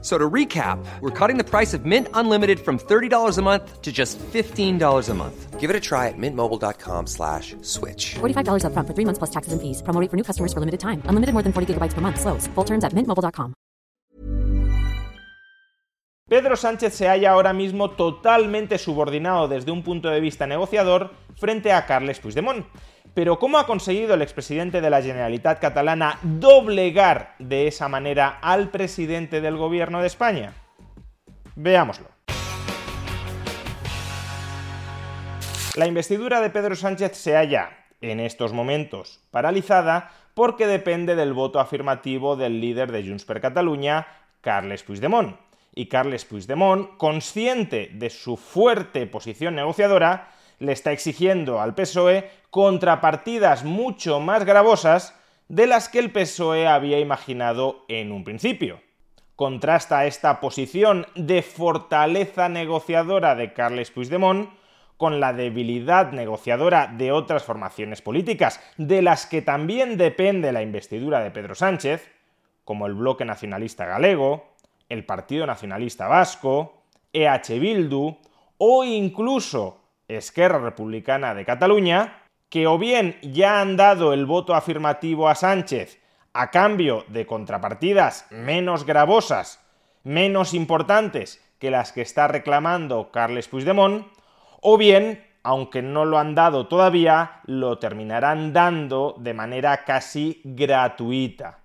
So to recap, we're cutting the price of Mint Unlimited from $30 a month to just $15 a month. Give it a try at mintmobile.com slash switch. $45 upfront for three months plus taxes and fees. Promo rate for new customers for limited time. Unlimited more than 40 gigabytes per month. Slows. Full terms at mintmobile.com. Pedro Sánchez se halla ahora mismo totalmente subordinado desde un punto de vista negociador frente a Carles Puigdemont. Pero ¿cómo ha conseguido el expresidente de la Generalitat catalana doblegar de esa manera al presidente del gobierno de España? Veámoslo. La investidura de Pedro Sánchez se halla, en estos momentos, paralizada porque depende del voto afirmativo del líder de Junts per Catalunya, Carles Puigdemont. Y Carles Puigdemont, consciente de su fuerte posición negociadora, le está exigiendo al PSOE contrapartidas mucho más gravosas de las que el PSOE había imaginado en un principio. Contrasta esta posición de fortaleza negociadora de Carles Puigdemont con la debilidad negociadora de otras formaciones políticas, de las que también depende la investidura de Pedro Sánchez, como el Bloque Nacionalista Galego, el Partido Nacionalista Vasco, EH Bildu o incluso Esquerra Republicana de Cataluña, que o bien ya han dado el voto afirmativo a Sánchez a cambio de contrapartidas menos gravosas, menos importantes que las que está reclamando Carles Puigdemont, o bien, aunque no lo han dado todavía, lo terminarán dando de manera casi gratuita.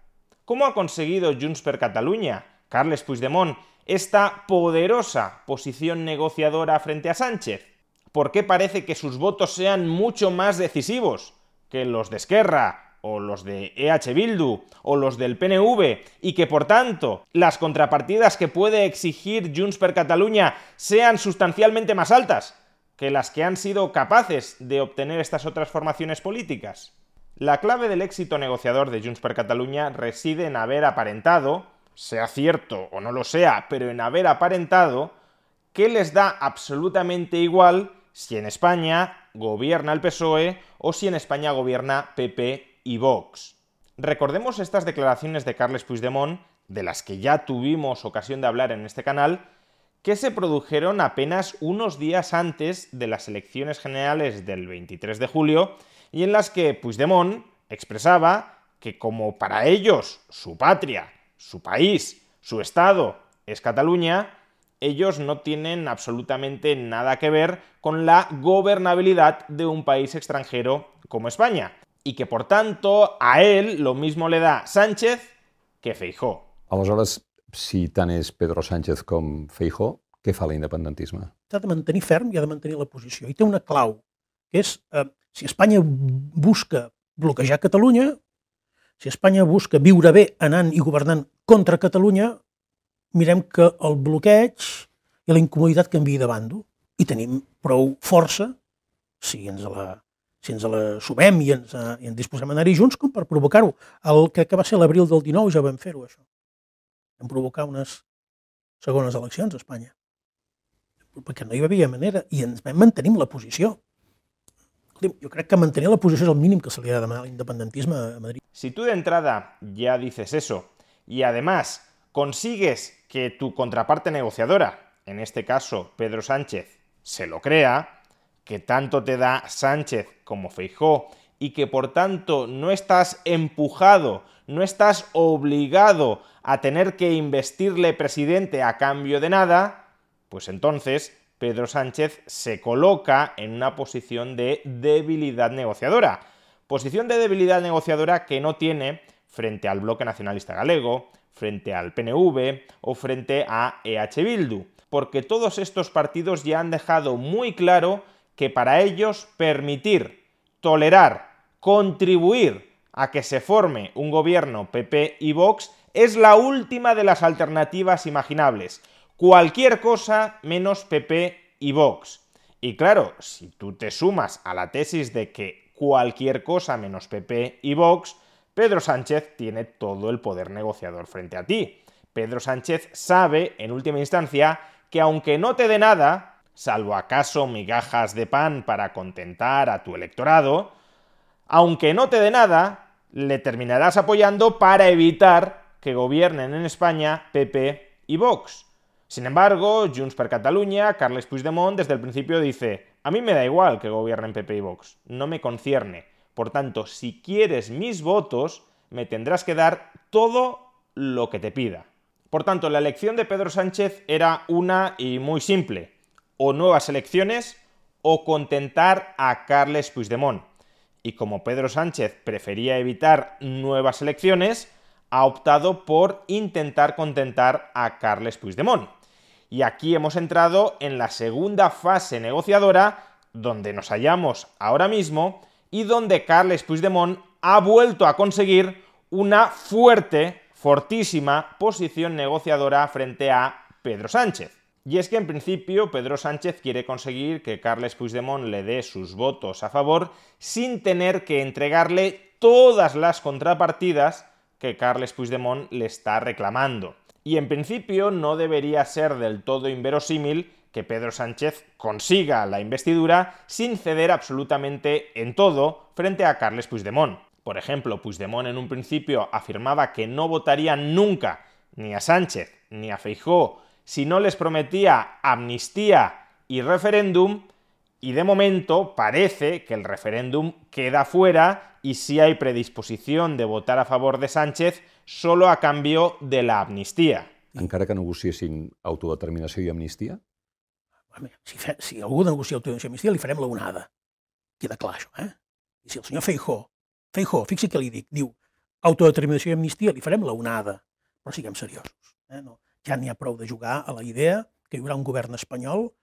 ¿Cómo ha conseguido Junts per Catalunya, Carles Puigdemont, esta poderosa posición negociadora frente a Sánchez? ¿Por qué parece que sus votos sean mucho más decisivos que los de Esquerra o los de EH Bildu o los del PNV y que por tanto las contrapartidas que puede exigir Junts per Catalunya sean sustancialmente más altas que las que han sido capaces de obtener estas otras formaciones políticas? La clave del éxito negociador de Junts per Catalunya reside en haber aparentado, sea cierto o no lo sea, pero en haber aparentado que les da absolutamente igual si en España gobierna el PSOE o si en España gobierna PP y Vox. Recordemos estas declaraciones de Carles Puigdemont, de las que ya tuvimos ocasión de hablar en este canal, que se produjeron apenas unos días antes de las elecciones generales del 23 de julio y en las que Puigdemont expresaba que como para ellos su patria, su país, su Estado es Cataluña, ellos no tienen absolutamente nada que ver con la gobernabilidad de un país extranjero como España. Y que por tanto a él lo mismo le da Sánchez que Feijó. Aleshores, si tant és Pedro Sánchez com Feijó, què fa l'independentisme? S'ha de mantenir ferm i ha de mantenir la posició. I té una clau, que és eh, si Espanya busca bloquejar Catalunya, si Espanya busca viure bé anant i governant contra Catalunya, mirem que el bloqueig i la incomoditat canviï de bando i tenim prou força, si ens la, si ens la sumem i ens, uh, i ens disposem a anar-hi junts, com per provocar-ho. El que, va ser l'abril del 19 ja vam fer-ho, això. Vam provocar unes segones eleccions a Espanya. Perquè no hi havia manera i ens vam mantenir la posició. Jo crec que mantenir la posició és el mínim que se li ha de demanar a l'independentisme a Madrid. Si tú de entrada ya dices eso y además consigues que tu contraparte negociadora, en este caso Pedro Sánchez, se lo crea, que tanto te da Sánchez como Feijó y que por tanto no estás empujado, no estás obligado a tener que investirle presidente a cambio de nada, pues entonces Pedro Sánchez se coloca en una posición de debilidad negociadora. Posición de debilidad negociadora que no tiene frente al bloque nacionalista galego, frente al PNV o frente a EH Bildu, porque todos estos partidos ya han dejado muy claro que para ellos permitir, tolerar, contribuir a que se forme un gobierno PP y Vox es la última de las alternativas imaginables. Cualquier cosa menos PP y Vox. Y claro, si tú te sumas a la tesis de que cualquier cosa menos PP y Vox, Pedro Sánchez tiene todo el poder negociador frente a ti. Pedro Sánchez sabe, en última instancia, que aunque no te dé nada, salvo acaso migajas de pan para contentar a tu electorado, aunque no te dé nada, le terminarás apoyando para evitar que gobiernen en España PP y Vox. Sin embargo, Junts per Catalunya, Carles Puigdemont, desde el principio dice, a mí me da igual que gobiernen PP y Vox, no me concierne. Por tanto, si quieres mis votos, me tendrás que dar todo lo que te pida. Por tanto, la elección de Pedro Sánchez era una y muy simple. O nuevas elecciones o contentar a Carles Puigdemont. Y como Pedro Sánchez prefería evitar nuevas elecciones, ha optado por intentar contentar a Carles Puigdemont. Y aquí hemos entrado en la segunda fase negociadora, donde nos hallamos ahora mismo, y donde Carles Puigdemont ha vuelto a conseguir una fuerte fortísima posición negociadora frente a Pedro Sánchez. Y es que en principio Pedro Sánchez quiere conseguir que Carles Puigdemont le dé sus votos a favor sin tener que entregarle todas las contrapartidas que Carles Puigdemont le está reclamando. Y en principio no debería ser del todo inverosímil que Pedro Sánchez consiga la investidura sin ceder absolutamente en todo frente a Carles Puigdemont. Por ejemplo, Puigdemont en un principio afirmaba que no votaría nunca ni a Sánchez ni a Feijó si no les prometía amnistía y referéndum, y de momento parece que el referéndum queda fuera y si hay predisposición de votar a favor de Sánchez solo a cambio de la amnistía. Encara que negociessin autodeterminació i amnistia? Si, fe, si algú negocia autodeterminació i amnistia, li farem la onada. Queda clar, això, eh? I si el senyor Feijó Feijó, fixi què li dic, diu autodeterminació i amnistia, li farem la onada, però siguem seriosos. Eh? No, ja n'hi ha prou de jugar a la idea que hi haurà un govern espanyol que...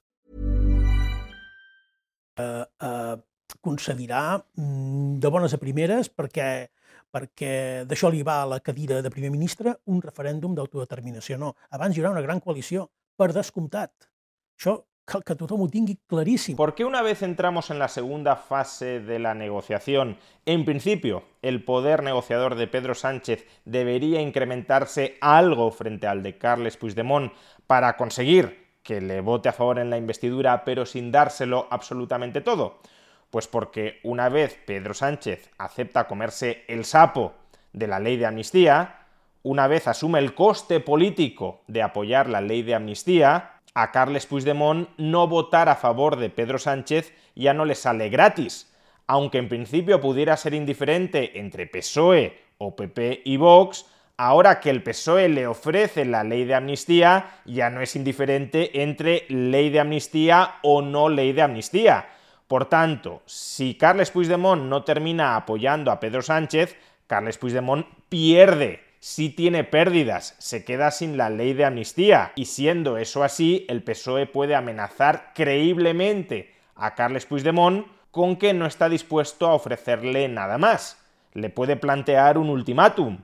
Uh, uh, concedirà mm, de bones a primeres perquè, perquè d'això li va a la cadira de primer ministre un referèndum d'autodeterminació. No, abans hi haurà una gran coalició, per descomptat. Això cal que tothom ho tingui claríssim. ¿Por qué una vez entramos en la segunda fase de la negociación, en principio el poder negociador de Pedro Sánchez debería incrementarse algo frente al de Carles Puigdemont para conseguir que le vote a favor en la investidura, pero sin dárselo absolutamente todo? Pues porque una vez Pedro Sánchez acepta comerse el sapo de la ley de amnistía, una vez asume el coste político de apoyar la ley de amnistía, a Carles Puigdemont no votar a favor de Pedro Sánchez ya no le sale gratis, aunque en principio pudiera ser indiferente entre PSOE o PP y Vox, ahora que el PSOE le ofrece la ley de amnistía, ya no es indiferente entre ley de amnistía o no ley de amnistía. Por tanto, si Carles Puigdemont no termina apoyando a Pedro Sánchez, Carles Puigdemont pierde, sí tiene pérdidas, se queda sin la ley de amnistía. Y siendo eso así, el PSOE puede amenazar creíblemente a Carles Puigdemont con que no está dispuesto a ofrecerle nada más. Le puede plantear un ultimátum.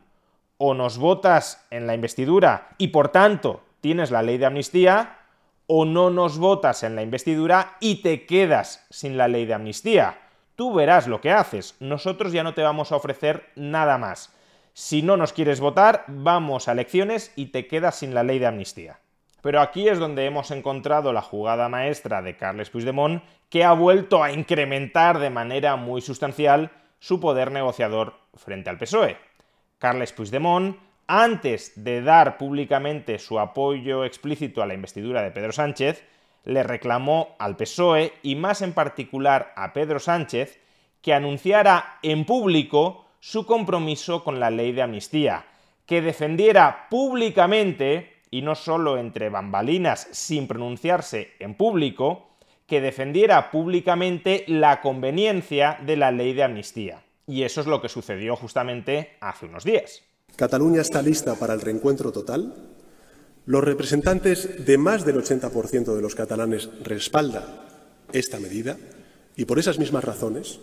O nos votas en la investidura y por tanto tienes la ley de amnistía, o no nos votas en la investidura y te quedas sin la ley de amnistía. Tú verás lo que haces, nosotros ya no te vamos a ofrecer nada más. Si no nos quieres votar, vamos a elecciones y te quedas sin la ley de amnistía. Pero aquí es donde hemos encontrado la jugada maestra de Carles Puigdemont, que ha vuelto a incrementar de manera muy sustancial su poder negociador frente al PSOE. Carles Puigdemont antes de dar públicamente su apoyo explícito a la investidura de Pedro Sánchez, le reclamó al PSOE y más en particular a Pedro Sánchez que anunciara en público su compromiso con la ley de amnistía, que defendiera públicamente, y no solo entre bambalinas sin pronunciarse en público, que defendiera públicamente la conveniencia de la ley de amnistía. Y eso es lo que sucedió justamente hace unos días. Cataluña está lista para el reencuentro total. Los representantes de más del 80% de los catalanes respaldan esta medida y por esas mismas razones,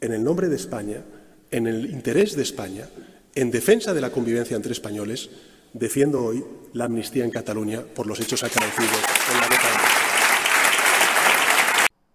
en el nombre de España, en el interés de España, en defensa de la convivencia entre españoles, defiendo hoy la amnistía en Cataluña por los hechos acaecidos en la década.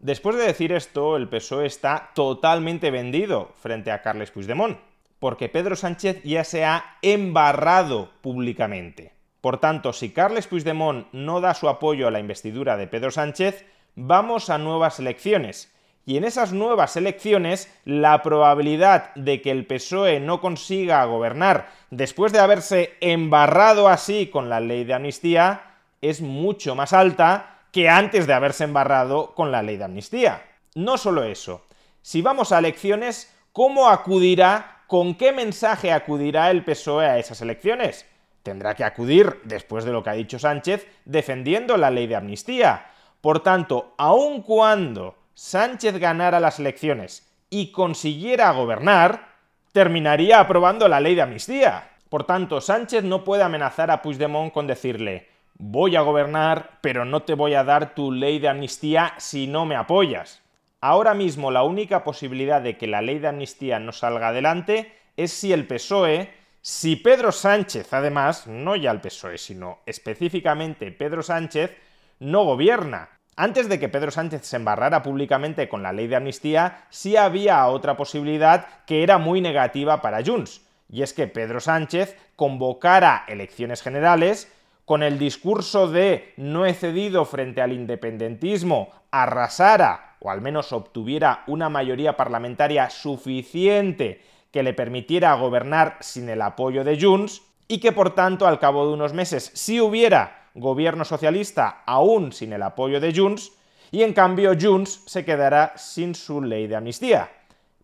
Después de decir esto, el PSOE está totalmente vendido frente a Carles Puigdemont porque Pedro Sánchez ya se ha embarrado públicamente. Por tanto, si Carles Puigdemont no da su apoyo a la investidura de Pedro Sánchez, vamos a nuevas elecciones. Y en esas nuevas elecciones, la probabilidad de que el PSOE no consiga gobernar después de haberse embarrado así con la ley de amnistía es mucho más alta que antes de haberse embarrado con la ley de amnistía. No solo eso, si vamos a elecciones, ¿cómo acudirá ¿con qué mensaje acudirá el PSOE a esas elecciones? Tendrá que acudir, después de lo que ha dicho Sánchez, defendiendo la ley de amnistía. Por tanto, aun cuando Sánchez ganara las elecciones y consiguiera gobernar, terminaría aprobando la ley de amnistía. Por tanto, Sánchez no puede amenazar a Puigdemont con decirle voy a gobernar, pero no te voy a dar tu ley de amnistía si no me apoyas. Ahora mismo la única posibilidad de que la ley de amnistía no salga adelante es si el PSOE, si Pedro Sánchez, además, no ya el PSOE, sino específicamente Pedro Sánchez, no gobierna. Antes de que Pedro Sánchez se embarrara públicamente con la ley de amnistía, sí había otra posibilidad que era muy negativa para Junts, y es que Pedro Sánchez convocara elecciones generales con el discurso de no he cedido frente al independentismo, arrasara o al menos obtuviera una mayoría parlamentaria suficiente que le permitiera gobernar sin el apoyo de Junts y que por tanto al cabo de unos meses si hubiera gobierno socialista aún sin el apoyo de Junts y en cambio Junts se quedará sin su ley de amnistía.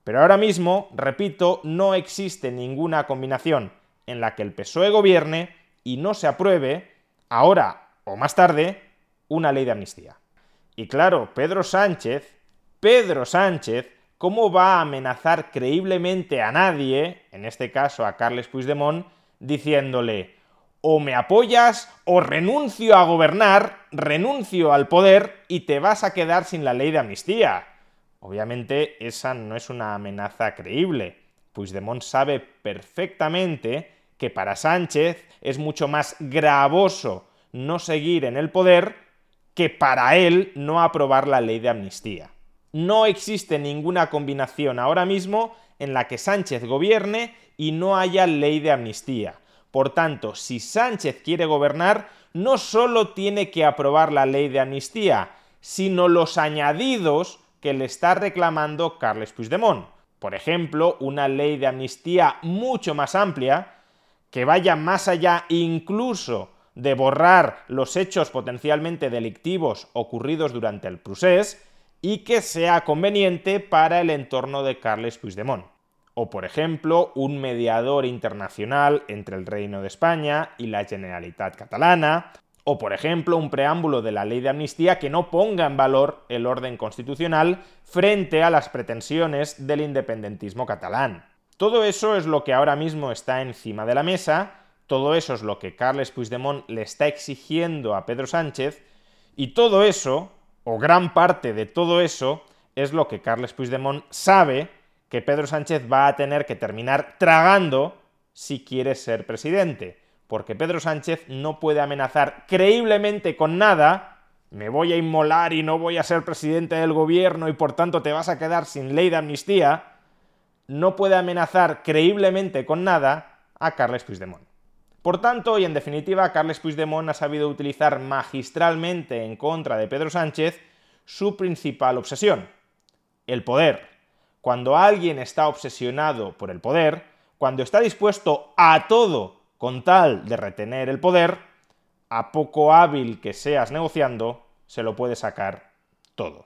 Pero ahora mismo, repito, no existe ninguna combinación en la que el PSOE gobierne y no se apruebe, ahora o más tarde, una ley de amnistía. Y claro, Pedro Sánchez, Pedro Sánchez, ¿cómo va a amenazar creíblemente a nadie, en este caso a Carles Puigdemont, diciéndole o me apoyas o renuncio a gobernar, renuncio al poder y te vas a quedar sin la ley de amnistía? Obviamente esa no es una amenaza creíble. Puigdemont sabe perfectamente que para Sánchez es mucho más gravoso no seguir en el poder que para él no aprobar la ley de amnistía. No existe ninguna combinación ahora mismo en la que Sánchez gobierne y no haya ley de amnistía. Por tanto, si Sánchez quiere gobernar, no solo tiene que aprobar la ley de amnistía, sino los añadidos que le está reclamando Carles Puigdemont. Por ejemplo, una ley de amnistía mucho más amplia, que vaya más allá incluso de borrar los hechos potencialmente delictivos ocurridos durante el procés y que sea conveniente para el entorno de Carles Puigdemont. O, por ejemplo, un mediador internacional entre el Reino de España y la Generalitat catalana, o, por ejemplo, un preámbulo de la ley de amnistía que no ponga en valor el orden constitucional frente a las pretensiones del independentismo catalán. Todo eso es lo que ahora mismo está encima de la mesa todo eso es lo que Carles Puigdemont le está exigiendo a Pedro Sánchez y todo eso, o gran parte de todo eso, es lo que Carles Puigdemont sabe que Pedro Sánchez va a tener que terminar tragando si quiere ser presidente, porque Pedro Sánchez no puede amenazar creíblemente con nada, me voy a inmolar y no voy a ser presidente del gobierno y por tanto te vas a quedar sin ley de amnistía, no puede amenazar creíblemente con nada a Carles Puigdemont. Por tanto, y en definitiva, Carles Puigdemont ha sabido utilizar magistralmente en contra de Pedro Sánchez su principal obsesión, el poder. Cuando alguien está obsesionado por el poder, cuando está dispuesto a todo con tal de retener el poder, a poco hábil que seas negociando, se lo puede sacar todo.